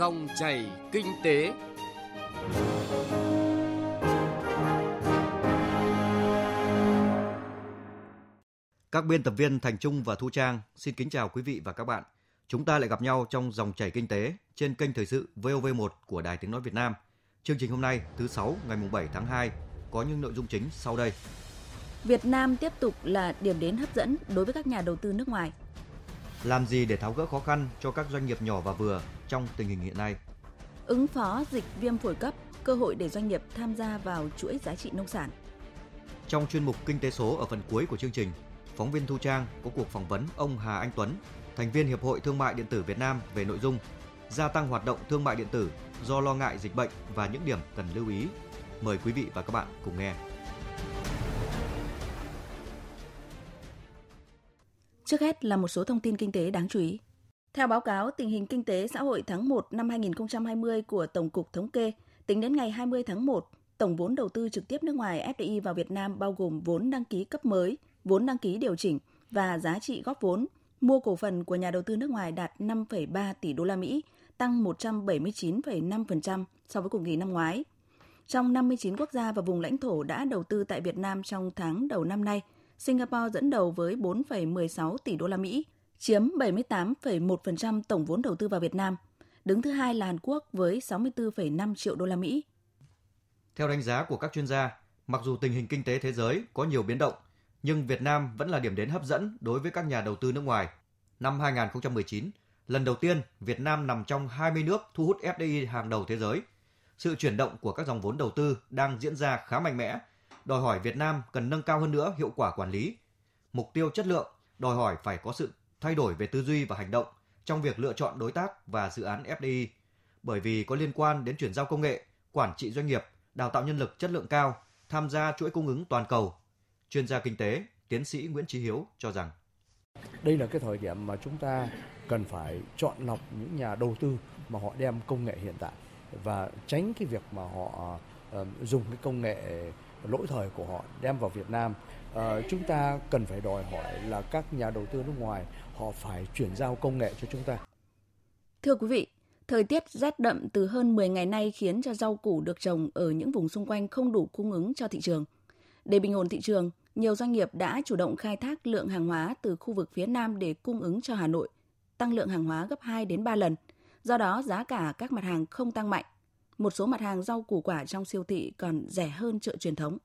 Dòng chảy kinh tế. Các biên tập viên Thành Trung và Thu Trang xin kính chào quý vị và các bạn. Chúng ta lại gặp nhau trong dòng chảy kinh tế trên kênh thời sự VOV1 của Đài Tiếng nói Việt Nam. Chương trình hôm nay thứ sáu ngày 7 tháng 2 có những nội dung chính sau đây. Việt Nam tiếp tục là điểm đến hấp dẫn đối với các nhà đầu tư nước ngoài. Làm gì để tháo gỡ khó khăn cho các doanh nghiệp nhỏ và vừa trong tình hình hiện nay? Ứng phó dịch viêm phổi cấp, cơ hội để doanh nghiệp tham gia vào chuỗi giá trị nông sản. Trong chuyên mục Kinh tế số ở phần cuối của chương trình, phóng viên Thu Trang có cuộc phỏng vấn ông Hà Anh Tuấn, thành viên Hiệp hội Thương mại điện tử Việt Nam về nội dung gia tăng hoạt động thương mại điện tử do lo ngại dịch bệnh và những điểm cần lưu ý. Mời quý vị và các bạn cùng nghe. Trước hết là một số thông tin kinh tế đáng chú ý. Theo báo cáo tình hình kinh tế xã hội tháng 1 năm 2020 của Tổng cục Thống kê, tính đến ngày 20 tháng 1, tổng vốn đầu tư trực tiếp nước ngoài FDI vào Việt Nam bao gồm vốn đăng ký cấp mới, vốn đăng ký điều chỉnh và giá trị góp vốn mua cổ phần của nhà đầu tư nước ngoài đạt 5,3 tỷ đô la Mỹ, tăng 179,5% so với cùng kỳ năm ngoái. Trong 59 quốc gia và vùng lãnh thổ đã đầu tư tại Việt Nam trong tháng đầu năm nay, Singapore dẫn đầu với 4,16 tỷ đô la Mỹ, chiếm 78,1% tổng vốn đầu tư vào Việt Nam. Đứng thứ hai là Hàn Quốc với 64,5 triệu đô la Mỹ. Theo đánh giá của các chuyên gia, mặc dù tình hình kinh tế thế giới có nhiều biến động, nhưng Việt Nam vẫn là điểm đến hấp dẫn đối với các nhà đầu tư nước ngoài. Năm 2019, lần đầu tiên Việt Nam nằm trong 20 nước thu hút FDI hàng đầu thế giới. Sự chuyển động của các dòng vốn đầu tư đang diễn ra khá mạnh mẽ, đòi hỏi Việt Nam cần nâng cao hơn nữa hiệu quả quản lý. Mục tiêu chất lượng đòi hỏi phải có sự thay đổi về tư duy và hành động trong việc lựa chọn đối tác và dự án FDI, bởi vì có liên quan đến chuyển giao công nghệ, quản trị doanh nghiệp, đào tạo nhân lực chất lượng cao, tham gia chuỗi cung ứng toàn cầu. Chuyên gia kinh tế, tiến sĩ Nguyễn Chí Hiếu cho rằng đây là cái thời điểm mà chúng ta cần phải chọn lọc những nhà đầu tư mà họ đem công nghệ hiện tại và tránh cái việc mà họ uh, dùng cái công nghệ lỗi thời của họ đem vào Việt Nam. Uh, chúng ta cần phải đòi hỏi là các nhà đầu tư nước ngoài họ phải chuyển giao công nghệ cho chúng ta. Thưa quý vị, thời tiết rét đậm từ hơn 10 ngày nay khiến cho rau củ được trồng ở những vùng xung quanh không đủ cung ứng cho thị trường. Để bình ổn thị trường, nhiều doanh nghiệp đã chủ động khai thác lượng hàng hóa từ khu vực phía Nam để cung ứng cho Hà Nội, tăng lượng hàng hóa gấp 2 đến 3 lần. Do đó, giá cả các mặt hàng không tăng mạnh. Một số mặt hàng rau củ quả trong siêu thị còn rẻ hơn chợ truyền thống.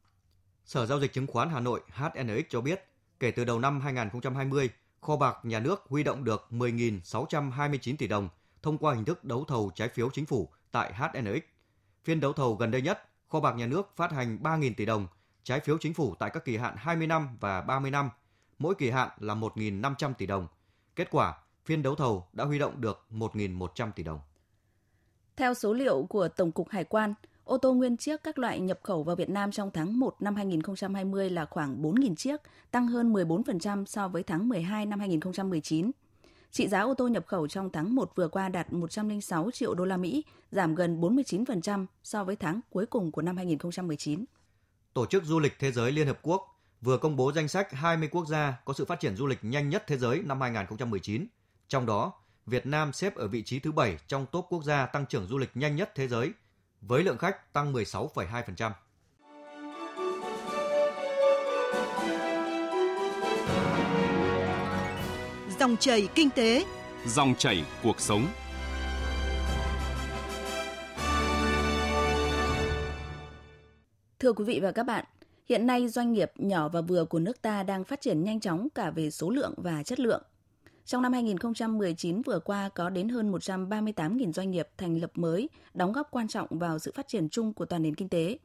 Sở Giao dịch Chứng khoán Hà Nội HNX cho biết, kể từ đầu năm 2020, kho bạc nhà nước huy động được 10.629 tỷ đồng thông qua hình thức đấu thầu trái phiếu chính phủ tại HNX. Phiên đấu thầu gần đây nhất, kho bạc nhà nước phát hành 3.000 tỷ đồng trái phiếu chính phủ tại các kỳ hạn 20 năm và 30 năm, mỗi kỳ hạn là 1.500 tỷ đồng. Kết quả, phiên đấu thầu đã huy động được 1.100 tỷ đồng. Theo số liệu của Tổng cục Hải quan, ô tô nguyên chiếc các loại nhập khẩu vào Việt Nam trong tháng 1 năm 2020 là khoảng 4.000 chiếc, tăng hơn 14% so với tháng 12 năm 2019. Trị giá ô tô nhập khẩu trong tháng 1 vừa qua đạt 106 triệu đô la Mỹ, giảm gần 49% so với tháng cuối cùng của năm 2019. Tổ chức Du lịch Thế giới Liên Hợp Quốc vừa công bố danh sách 20 quốc gia có sự phát triển du lịch nhanh nhất thế giới năm 2019. Trong đó, Việt Nam xếp ở vị trí thứ 7 trong top quốc gia tăng trưởng du lịch nhanh nhất thế giới, với lượng khách tăng 16,2%. Dòng chảy kinh tế, dòng chảy cuộc sống. Thưa quý vị và các bạn, hiện nay doanh nghiệp nhỏ và vừa của nước ta đang phát triển nhanh chóng cả về số lượng và chất lượng. Trong năm 2019 vừa qua có đến hơn 138.000 doanh nghiệp thành lập mới, đóng góp quan trọng vào sự phát triển chung của toàn nền kinh tế.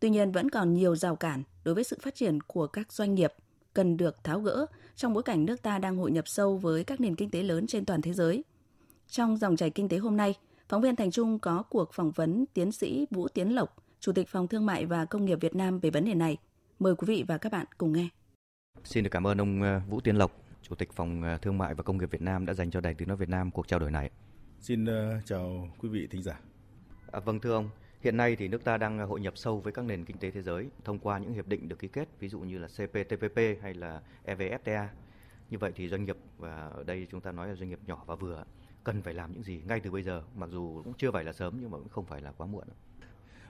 Tuy nhiên vẫn còn nhiều rào cản đối với sự phát triển của các doanh nghiệp cần được tháo gỡ trong bối cảnh nước ta đang hội nhập sâu với các nền kinh tế lớn trên toàn thế giới. Trong dòng chảy kinh tế hôm nay, phóng viên Thành Trung có cuộc phỏng vấn tiến sĩ Vũ Tiến Lộc, Chủ tịch Phòng Thương mại và Công nghiệp Việt Nam về vấn đề này. Mời quý vị và các bạn cùng nghe. Xin được cảm ơn ông ờ, Vũ Tiến Lộc, Chủ tịch Phòng ờ, Thương mại và Công nghiệp Việt Nam đã dành cho Đài Tiếng nói Việt Nam cuộc trao đổi này. Xin uh, chào quý vị thính giả. À, vâng thưa ông, hiện nay thì nước ta đang hội nhập sâu với các nền kinh tế thế giới thông qua những hiệp định được ký kết, ví dụ như là CPTPP hay là EVFTA. Như vậy thì doanh nghiệp và ở đây chúng ta nói là doanh nghiệp nhỏ và vừa cần phải làm những gì ngay từ bây giờ, mặc dù cũng chưa phải là sớm nhưng mà cũng không phải là quá muộn.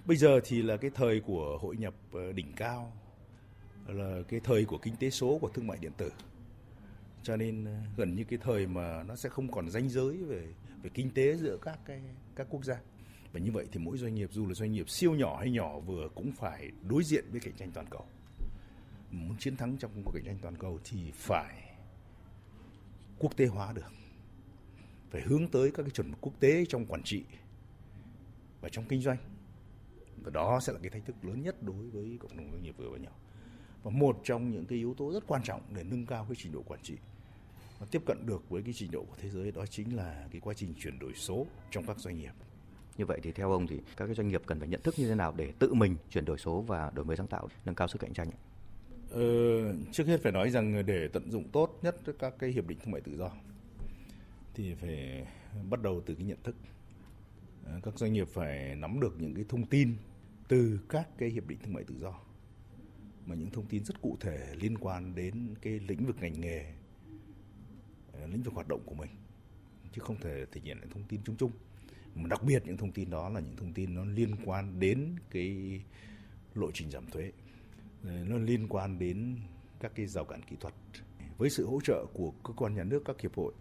Bây giờ thì là cái thời của hội nhập ờ, đỉnh cao, là cái thời của kinh tế số của thương mại điện tử. Cho nên ờ, gần như cái thời mà nó sẽ không còn ranh giới về về kinh tế giữa các cái, các quốc gia. Và như vậy thì mỗi doanh nghiệp, dù là doanh nghiệp siêu nhỏ hay nhỏ, vừa cũng phải đối diện với cạnh tranh toàn cầu. Muốn chiến thắng trong cuộc cạnh tranh toàn cầu thì phải quốc tế hóa được. Phải hướng tới các cái chuẩn quốc tế trong quản trị và trong kinh doanh. Và đó sẽ là cái thách thức lớn nhất đối với cộng đồng doanh nghiệp vừa và nhỏ. Và một trong những cái yếu tố rất quan trọng để nâng cao cái trình độ quản trị và tiếp cận được với cái trình độ của thế giới đó chính là cái quá trình chuyển đổi số trong các doanh nghiệp. Như vậy thì theo ông thì các cái doanh nghiệp cần phải nhận thức như thế nào để tự mình chuyển đổi số và đổi mới sáng tạo, nâng cao sức cạnh tranh? Ờ, trước hết phải nói rằng để tận dụng tốt nhất các cái hiệp định thương mại tự do thì phải bắt đầu từ cái nhận thức. Ờ, các doanh nghiệp phải nắm được những cái thông tin từ các cái hiệp định thương mại tự do mà những thông tin rất cụ thể liên quan đến cái lĩnh vực ngành nghề, ờ, lĩnh vực hoạt động của mình chứ không thể thể hiện những thông tin chung chung. Mà đặc biệt những thông tin đó là những thông tin nó liên quan đến cái lộ trình giảm thuế nó liên quan đến các cái rào cản kỹ thuật với sự hỗ trợ của cơ quan nhà nước các hiệp hội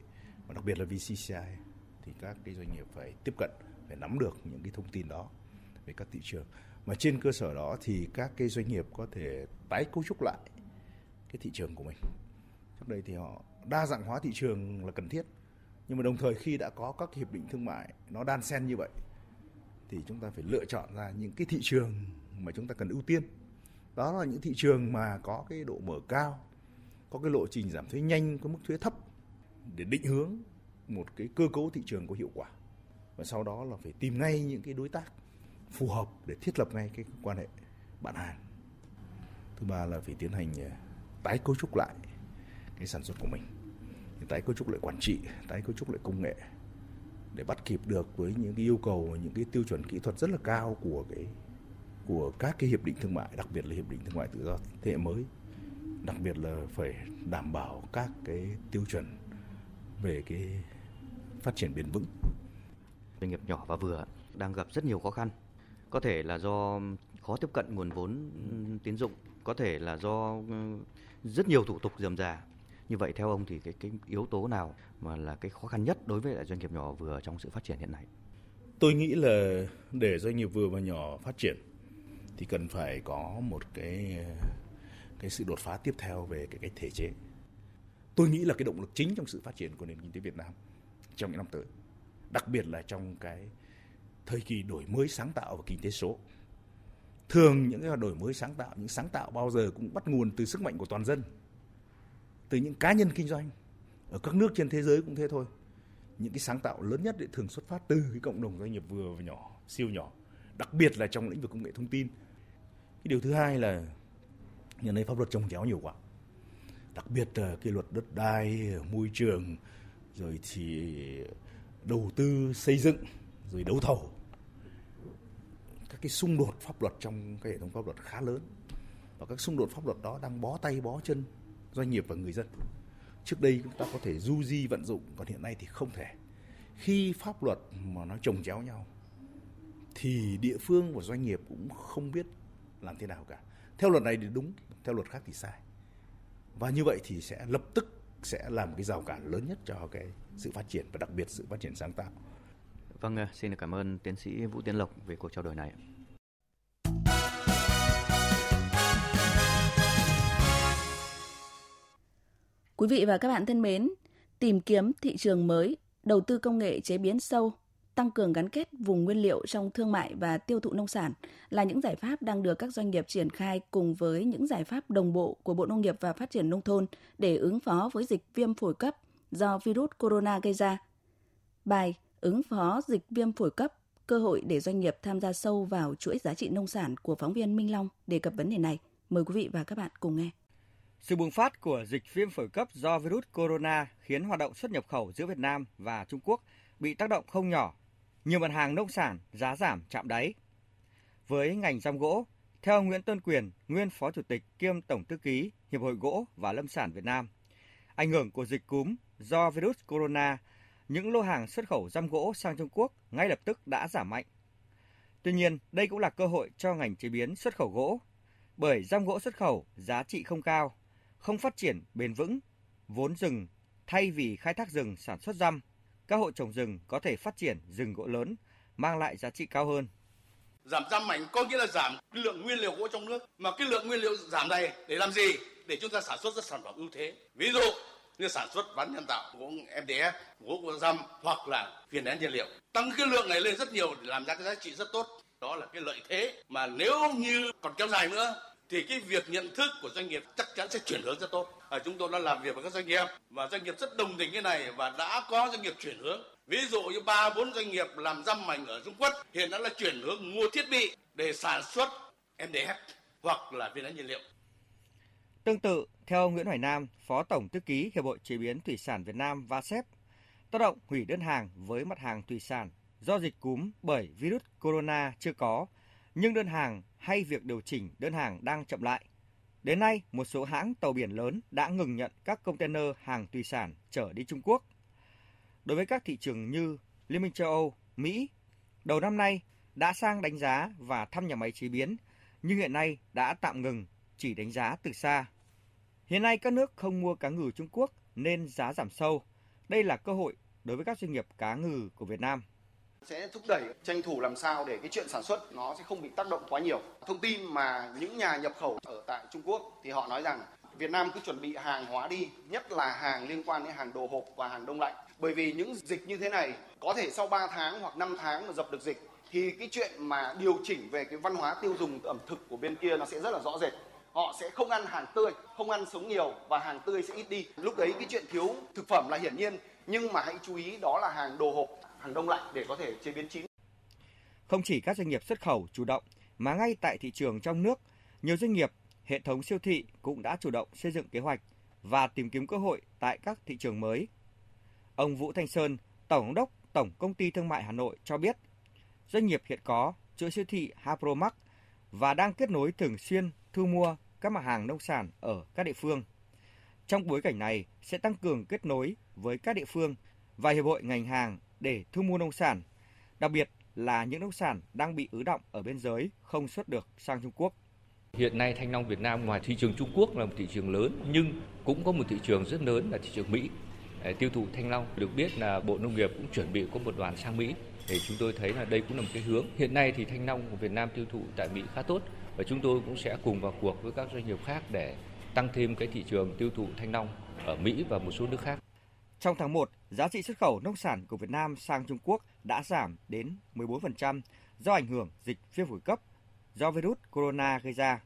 và đặc biệt là VCCI thì các cái doanh nghiệp phải tiếp cận phải nắm được những cái thông tin đó về các thị trường mà trên cơ sở đó thì các cái doanh nghiệp có thể tái cấu trúc lại cái thị trường của mình. Trước đây thì họ đa dạng hóa thị trường là cần thiết. Nhưng mà đồng thời khi đã có các hiệp định thương mại nó đan xen như vậy, thì chúng ta phải lựa chọn ra những cái thị trường mà chúng ta cần ưu tiên. Đó là những thị trường mà có cái độ mở cao, có cái lộ trình giảm thuế nhanh, có mức thuế thấp để định hướng một cái cơ cấu thị trường có hiệu quả. Và sau đó là phải tìm ngay những cái đối tác phù hợp để thiết lập ngay cái quan hệ bạn hàng thứ ba là phải tiến hành ờ, tái cấu trúc lại cái sản xuất của mình tái cấu trúc lại quản trị tái cấu trúc lại công nghệ để bắt kịp được với những cái yêu cầu những cái tiêu chuẩn kỹ thuật rất là cao của cái của các cái hiệp định thương mại, đặc biệt là hiệp định thương mại tự do thế hệ mới. Đặc biệt là phải đảm bảo các cái tiêu chuẩn về cái phát triển bền vững. Doanh nghiệp nhỏ và vừa đang gặp rất nhiều khó khăn. Có thể là do khó tiếp cận nguồn vốn ừ, tín dụng, có thể là do ừ, rất nhiều thủ tục dườm già. Như vậy theo ông thì cái cái yếu tố nào mà là cái khó khăn nhất đối với lại doanh nghiệp nhỏ vừa trong sự phát triển hiện nay? Tôi nghĩ là để doanh nghiệp vừa và nhỏ phát triển thì cần phải có một cái cái sự đột phá tiếp theo về cái, cái thể chế. Tôi nghĩ là cái động lực chính trong sự phát triển của nền kinh tế Việt Nam trong những năm tới, đặc biệt là trong cái thời kỳ đổi mới sáng tạo và kinh tế số. Thường những cái đổi mới sáng tạo, những sáng tạo bao giờ cũng bắt nguồn từ sức mạnh của toàn dân, từ những cá nhân kinh doanh ở các nước trên thế giới cũng thế thôi. Những cái sáng tạo lớn nhất thì thường xuất phát từ cái cộng đồng doanh nghiệp vừa và nhỏ, siêu nhỏ, đặc biệt là trong lĩnh vực công nghệ thông tin cái điều thứ hai là hiện nay pháp luật trồng chéo nhiều quá đặc biệt là cái luật đất đai môi trường rồi thì đầu tư xây dựng rồi đấu thầu các cái xung đột pháp luật trong cái hệ thống pháp luật khá lớn. Và các xung đột pháp luật đó đang bó tay, bó chân doanh nghiệp và người dân. Trước đây chúng ta có thể du di vận dụng, còn hiện nay thì không thể. Khi pháp luật mà nó trồng chéo nhau, thì địa phương và doanh nghiệp cũng không biết làm thế nào cả. Theo luật này thì đúng, theo luật khác thì sai. Và như vậy thì sẽ lập tức sẽ làm cái rào cản lớn nhất cho cái sự phát triển và đặc biệt sự phát triển sáng tạo. Vâng, ờ, xin cảm ơn tiến sĩ Vũ Tiến Lộc về cuộc trao đổi này. Quý vị và các bạn thân mến, tìm kiếm thị trường mới, đầu tư công nghệ chế biến sâu, tăng cường gắn kết vùng nguyên liệu trong thương mại và tiêu thụ nông sản là những giải pháp đang được các doanh nghiệp triển khai cùng với những giải pháp đồng bộ của Bộ Nông nghiệp và Phát triển Nông thôn để ứng phó với dịch viêm phổi cấp do virus corona gây ra. Bài Ứng phó dịch viêm phổi cấp cơ hội để doanh nghiệp tham gia sâu vào chuỗi giá trị nông sản của phóng viên Minh Long đề cập vấn đề này. Mời quý vị và các bạn cùng nghe. Sự bùng phát của dịch viêm phổi cấp do virus corona khiến hoạt động xuất nhập khẩu giữa Việt Nam và Trung Quốc bị tác động không nhỏ nhiều mặt hàng nông sản giá giảm chạm đáy. Với ngành giam gỗ, theo Nguyễn Tân Quyền, nguyên Phó Chủ tịch kiêm Tổng thư ký Hiệp hội Gỗ và Lâm sản Việt Nam, ảnh hưởng của dịch cúm do virus corona những lô hàng xuất khẩu răm gỗ sang Trung Quốc ngay lập tức đã giảm mạnh. Tuy nhiên, đây cũng là cơ hội cho ngành chế biến xuất khẩu gỗ, bởi răm gỗ xuất khẩu giá trị không cao, không phát triển bền vững, vốn rừng thay vì khai thác rừng sản xuất răm, các hộ trồng rừng có thể phát triển rừng gỗ lớn mang lại giá trị cao hơn. Giảm răm mạnh có nghĩa là giảm lượng nguyên liệu gỗ trong nước, mà cái lượng nguyên liệu giảm này để làm gì? Để chúng ta sản xuất ra sản phẩm ưu thế. Ví dụ như sản xuất ván nhân tạo gỗ MDF, gỗ của răm hoặc là phiền nén nhiên liệu. Tăng cái lượng này lên rất nhiều để làm ra cái giá trị rất tốt. Đó là cái lợi thế mà nếu như còn kéo dài nữa thì cái việc nhận thức của doanh nghiệp chắc chắn sẽ chuyển hướng rất tốt. À, chúng tôi đã làm việc với các doanh nghiệp và doanh nghiệp rất đồng tình cái này và đã có doanh nghiệp chuyển hướng. Ví dụ như ba bốn doanh nghiệp làm răm mảnh ở Trung Quốc hiện đã là chuyển hướng mua thiết bị để sản xuất MDF hoặc là viên đá nhiên liệu. Tương tự, theo Nguyễn Hoài Nam, Phó Tổng Thư ký Hiệp hội Chế biến Thủy sản Việt Nam VASEP, tác động hủy đơn hàng với mặt hàng thủy sản do dịch cúm bởi virus corona chưa có, nhưng đơn hàng hay việc điều chỉnh đơn hàng đang chậm lại. Đến nay, một số hãng tàu biển lớn đã ngừng nhận các container hàng thủy sản trở đi Trung Quốc. Đối với các thị trường như Liên minh châu Âu, Mỹ, đầu năm nay đã sang đánh giá và thăm nhà máy chế biến, nhưng hiện nay đã tạm ngừng, chỉ đánh giá từ xa. Hiện nay các nước không mua cá ngừ Trung Quốc nên giá giảm sâu. Đây là cơ hội đối với các doanh nghiệp cá ngừ của Việt Nam sẽ thúc đẩy tranh thủ làm sao để cái chuyện sản xuất nó sẽ không bị tác động quá nhiều. Thông tin mà những nhà nhập khẩu ở tại Trung Quốc thì họ nói rằng Việt Nam cứ chuẩn bị hàng hóa đi, nhất là hàng liên quan đến hàng đồ hộp và hàng đông lạnh. Bởi vì những dịch như thế này có thể sau 3 tháng hoặc 5 tháng mà dập được dịch thì cái chuyện mà điều chỉnh về cái văn hóa tiêu dùng ẩm thực của bên kia nó sẽ rất là rõ rệt họ sẽ không ăn hàng tươi, không ăn sống nhiều và hàng tươi sẽ ít đi. Lúc đấy cái chuyện thiếu thực phẩm là hiển nhiên, nhưng mà hãy chú ý đó là hàng đồ hộp, hàng đông lạnh để có thể chế biến chín. Không chỉ các doanh nghiệp xuất khẩu chủ động mà ngay tại thị trường trong nước, nhiều doanh nghiệp, hệ thống siêu thị cũng đã chủ động xây dựng kế hoạch và tìm kiếm cơ hội tại các thị trường mới. Ông Vũ Thanh Sơn, Tổng giám đốc Tổng công ty Thương mại Hà Nội cho biết, doanh nghiệp hiện có chuỗi siêu thị Hapromax và đang kết nối thường xuyên thu mua các mặt hàng nông sản ở các địa phương. Trong bối cảnh này sẽ tăng cường kết nối với các địa phương và hiệp hội ngành hàng để thu mua nông sản, đặc biệt là những nông sản đang bị ứ động ở biên giới không xuất được sang Trung Quốc. Hiện nay Thanh Long Việt Nam ngoài thị trường Trung Quốc là một thị trường lớn nhưng cũng có một thị trường rất lớn là thị trường Mỹ. Để tiêu thụ thanh long được biết là Bộ Nông nghiệp cũng chuẩn bị có một đoàn sang Mỹ để chúng tôi thấy là đây cũng là một cái hướng. Hiện nay thì thanh long của Việt Nam tiêu thụ tại Mỹ khá tốt và chúng tôi cũng sẽ cùng vào cuộc với các doanh nghiệp khác để tăng thêm cái thị trường tiêu thụ thanh long ở Mỹ và một số nước khác. Trong tháng 1, giá trị xuất khẩu nông sản của Việt Nam sang Trung Quốc đã giảm đến 14% do ảnh hưởng dịch viêm phổi cấp do virus corona gây ra.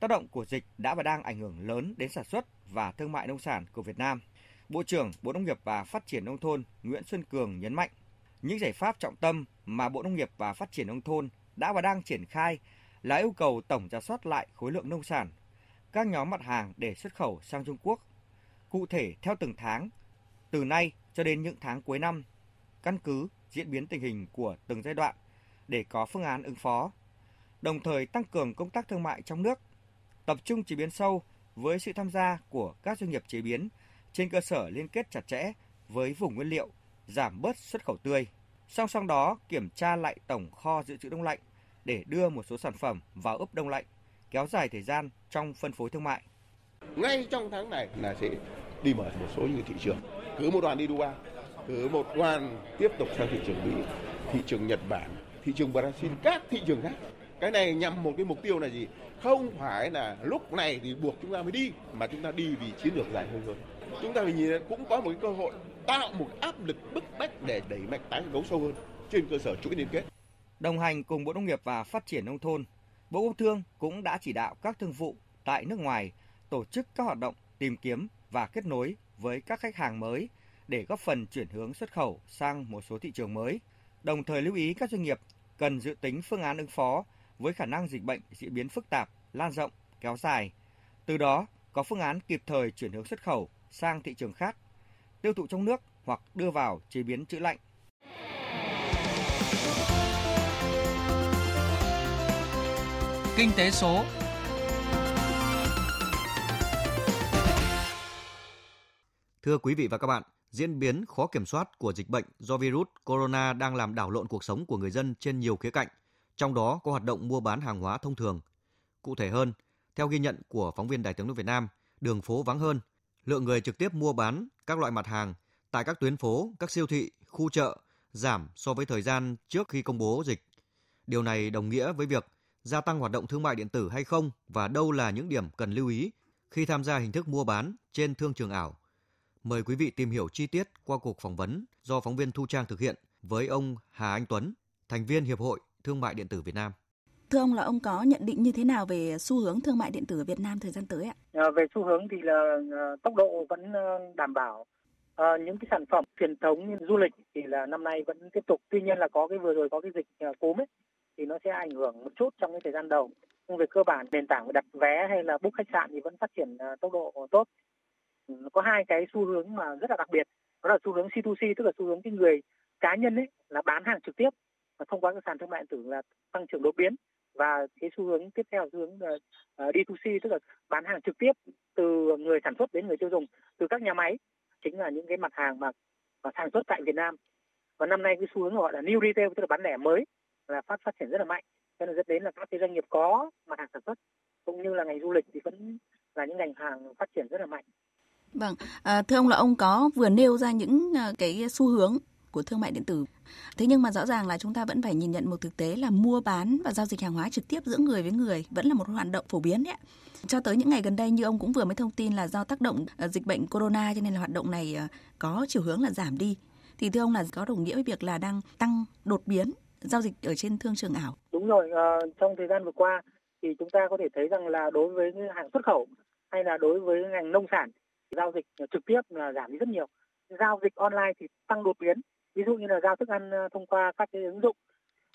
Tác động của dịch đã và đang ảnh hưởng lớn đến sản xuất và thương mại nông sản của Việt Nam. Bộ trưởng Bộ Nông nghiệp và Phát triển Nông thôn Nguyễn Xuân Cường nhấn mạnh, những giải pháp trọng tâm mà Bộ Nông nghiệp và Phát triển Nông thôn đã và đang triển khai là yêu cầu tổng ra soát lại khối lượng nông sản, các nhóm mặt hàng để xuất khẩu sang Trung Quốc. Cụ thể theo từng tháng, từ nay cho đến những tháng cuối năm, căn cứ diễn biến tình hình của từng giai đoạn để có phương án ứng phó, đồng thời tăng cường công tác thương mại trong nước, tập trung chế biến sâu với sự tham gia của các doanh nghiệp chế biến trên cơ sở liên kết chặt chẽ với vùng nguyên liệu, giảm bớt xuất khẩu tươi. Song song đó, kiểm tra lại tổng kho dự trữ đông lạnh để đưa một số sản phẩm vào ướp đông lạnh, kéo dài thời gian trong phân phối thương mại. Ngay trong tháng này là sẽ đi mở một số những thị trường. Cứ một đoàn đi Dubai, cứ một đoàn tiếp tục sang thị trường Mỹ, thị trường Nhật Bản, thị trường Brazil, các thị trường khác. Cái này nhằm một cái mục tiêu là gì? Không phải là lúc này thì buộc chúng ta mới đi, mà chúng ta đi vì chiến lược dài hơn rồi. Chúng ta nhìn cũng có một cái cơ hội tạo một áp lực bức bách để đẩy mạnh tái cấu sâu hơn trên cơ sở chuỗi liên kết. Đồng hành cùng Bộ Nông nghiệp và Phát triển Nông thôn, Bộ Công Thương cũng đã chỉ đạo các thương vụ tại nước ngoài tổ chức các hoạt động tìm kiếm và kết nối với các khách hàng mới để góp phần chuyển hướng xuất khẩu sang một số thị trường mới. Đồng thời lưu ý các doanh nghiệp cần dự tính phương án ứng phó với khả năng dịch bệnh diễn biến phức tạp, lan rộng, kéo dài. Từ đó có phương án kịp thời chuyển hướng xuất khẩu sang thị trường khác, tiêu thụ trong nước hoặc đưa vào chế biến trữ lạnh Kinh tế số Thưa quý vị và các bạn, diễn biến khó kiểm soát của dịch bệnh do virus corona đang làm đảo lộn cuộc sống của người dân trên nhiều khía cạnh, trong đó có hoạt động mua bán hàng hóa thông thường. Cụ thể hơn, theo ghi nhận của phóng viên Đài tiếng nói Việt Nam, đường phố vắng hơn, lượng người trực tiếp mua bán các loại mặt hàng tại các tuyến phố, các siêu thị, khu chợ giảm so với thời gian trước khi công bố dịch. Điều này đồng nghĩa với việc gia tăng hoạt động thương mại điện tử hay không và đâu là những điểm cần lưu ý khi tham gia hình thức mua bán trên thương trường ảo. Mời quý vị tìm hiểu chi tiết qua cuộc phỏng vấn do phóng viên Thu Trang thực hiện với ông Hà Anh Tuấn, thành viên Hiệp hội Thương mại điện tử Việt Nam. Thưa ông là ông có nhận định như thế nào về xu hướng thương mại điện tử ở Việt Nam thời gian tới ạ? À, về xu hướng thì là uh, tốc độ vẫn uh, đảm bảo. À, những cái sản phẩm truyền thống như du lịch thì là năm nay vẫn tiếp tục. Tuy nhiên là có cái vừa rồi có cái dịch uh, cúm ấy thì nó sẽ ảnh hưởng một chút trong cái thời gian đầu. Nhưng về cơ bản nền tảng đặt vé hay là book khách sạn thì vẫn phát triển ờ, tốc độ tốt. Ừ, có hai cái xu hướng mà rất là đặc biệt. Đó là xu hướng C2C tức là xu hướng cái người cá nhân ấy là bán hàng trực tiếp và thông qua các sàn thương mại điện tử là tăng trưởng đột biến và cái xu hướng tiếp theo xu hướng ờ, ờ, D2C tức là bán hàng trực tiếp từ người sản xuất đến người tiêu dùng từ các nhà máy chính là những cái mặt hàng mà, mà sản xuất tại Việt Nam và năm nay cái xu hướng gọi là new retail tức là bán lẻ mới là phát phát triển rất là mạnh cho nên dẫn đến là các cái doanh nghiệp có mặt hàng sản xuất cũng như là ngành du lịch thì vẫn là những ngành hàng phát triển rất là mạnh. Vâng, à, thưa ông là ông có vừa nêu ra những à, cái xu hướng của thương mại điện tử. Thế nhưng mà rõ ràng là chúng ta vẫn phải nhìn nhận một thực tế là mua bán và giao dịch hàng hóa trực tiếp giữa người với người vẫn là một hoạt động phổ biến đấy. Cho tới những ngày gần đây như ông cũng vừa mới thông tin là do tác động à, dịch bệnh corona cho nên là hoạt động này à, có chiều hướng là giảm đi. Thì thưa ông là có đồng nghĩa với việc là đang tăng đột biến giao dịch ở trên thương trường ảo. Đúng rồi, ờ, trong thời gian vừa qua thì chúng ta có thể thấy rằng là đối với hàng xuất khẩu hay là đối với ngành nông sản giao dịch ờ, trực tiếp là giảm đi rất nhiều. Giao dịch online thì tăng đột biến ví dụ như là giao thức ăn ờ, thông qua các cái ứng dụng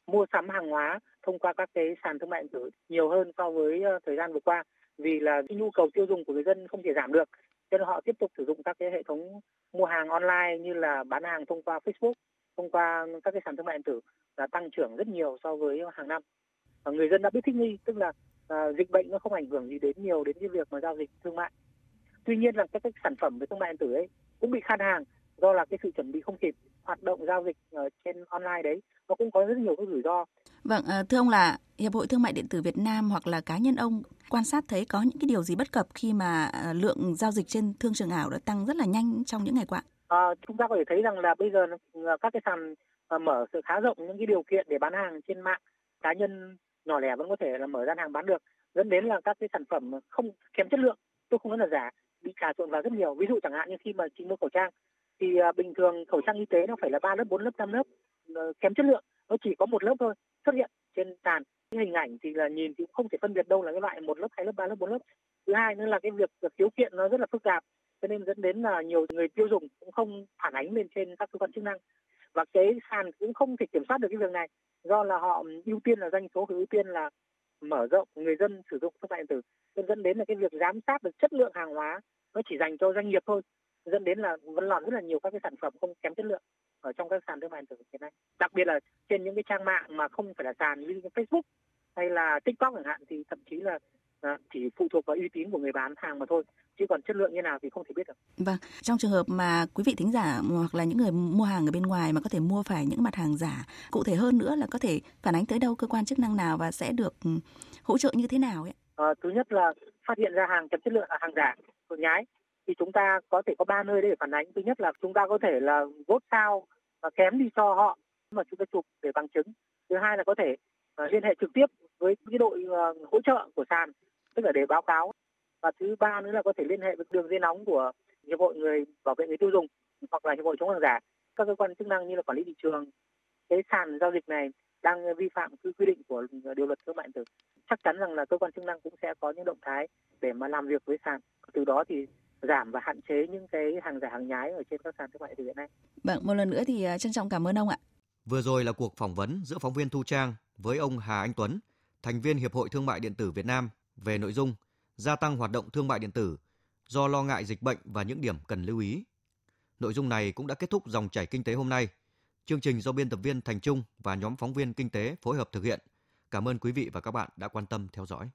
mua sắm hàng hóa thông qua các cái sàn thương mại điện tử nhiều hơn so với thời gian vừa qua vì là cái nhu cầu tiêu dùng của người dân không thể giảm được cho nên họ tiếp tục sử dụng các cái hệ thống mua hàng online như là bán hàng thông qua Facebook thông qua các cái sàn thương mại điện tử là tăng trưởng rất nhiều so với hàng năm và người dân đã biết thích nghi tức là à, dịch bệnh nó không ảnh hưởng gì đến nhiều đến cái việc mà giao dịch thương mại tuy nhiên là các cái sản phẩm về thương mại điện tử ấy cũng bị khan hàng do là cái sự chuẩn bị không kịp hoạt động giao dịch ở trên online đấy nó cũng có rất nhiều cái rủi ro. Vâng, ờ, thưa ông là Hiệp hội Thương mại điện tử Việt Nam hoặc là cá nhân ông quan sát thấy có những cái điều gì bất cập khi mà ờ, lượng giao dịch trên thương trường ảo đã tăng rất là nhanh trong những ngày qua? À, chúng ta có thể thấy rằng là bây giờ các cái sàn ờ, mở sự khá rộng những cái điều kiện để bán hàng trên mạng cá nhân nhỏ lẻ vẫn có thể là mở gian hàng bán được. Dẫn đến là các cái sản phẩm không kém chất lượng tôi không nói là giả bị trà trộn vào rất nhiều. Ví dụ chẳng hạn như khi mà chị mua khẩu trang thì ờ, bình thường khẩu trang y tế nó phải là ba lớp bốn lớp năm lớp kém chất lượng. Nó chỉ có một lớp thôi xuất hiện trên sàn. Cái hình ảnh thì là nhìn thì cũng không thể phân biệt đâu là cái loại một lớp hai lớp ba lớp bốn lớp. Thứ hai nữa là cái việc khiếu kiện nó rất là phức tạp cho nên dẫn đến là nhiều người tiêu dùng cũng không phản ánh lên trên các cơ quan chức năng. Và cái sàn cũng không thể kiểm soát được cái việc này, do là họ ưu tiên là doanh số ưu tiên là mở rộng, người dân sử dụng thương mại điện tử. Nên dẫn đến là cái việc giám sát được chất lượng hàng hóa nó chỉ dành cho doanh nghiệp thôi, dẫn đến là vẫn còn rất là nhiều các cái sản phẩm không kém chất lượng ở trong các sàn thương mại điện tử hiện nay đặc biệt là trên những cái trang mạng mà không phải là sàn như Facebook hay là TikTok chẳng hạn, thì thậm chí là à, chỉ phụ thuộc vào uy tín của người bán hàng mà thôi chứ còn chất lượng như nào thì không thể biết được. Vâng, trong trường hợp mà quý vị thính giả hoặc là những người mua hàng ở bên ngoài mà có thể mua phải những mặt hàng giả, cụ thể hơn nữa là có thể phản ánh tới đâu cơ quan chức năng nào và sẽ được ừ, hỗ trợ như thế nào ấy? À, thứ nhất là phát hiện ra hàng kém chất lượng là hàng giả, hàng nhái thì chúng ta có thể có ba nơi để phản ánh thứ nhất là chúng ta có thể là vốt sao và kém đi cho họ mà chúng ta chụp để bằng chứng thứ hai là có thể uh, liên hệ trực tiếp với cái đội hỗ trợ của sàn tức là để báo cáo. Và thứ ba nữa là có thể liên hệ với đường dây nóng của hiệp hội người bảo vệ người tiêu dùng hoặc là hiệp hội chống hàng giả. Các cơ quan chức năng như là quản lý thị trường cái sàn giao dịch này đang vi phạm quy quy định của điều luật thương mại điện tử. Chắc chắn rằng là cơ quan chức năng cũng sẽ có những động thái để mà làm việc với sàn. Từ đó thì giảm và hạn chế những cái hàng giả hàng nhái ở trên các sàn thương mại điện tử hiện nay. Vâng, một lần nữa thì à, trân trọng cảm ơn ông ạ. Vừa rồi là cuộc phỏng vấn giữa phóng viên Thu Trang với ông Hà Anh Tuấn, thành viên Hiệp hội Thương mại điện tử Việt Nam về nội dung, gia tăng hoạt động thương mại điện tử do lo ngại dịch bệnh và những điểm cần lưu ý. Nội dung này cũng đã kết thúc dòng chảy kinh tế hôm nay. Chương trình do biên tập viên Thành Trung và nhóm phóng viên kinh tế phối hợp thực hiện. Cảm ơn quý vị và các bạn đã quan tâm theo dõi.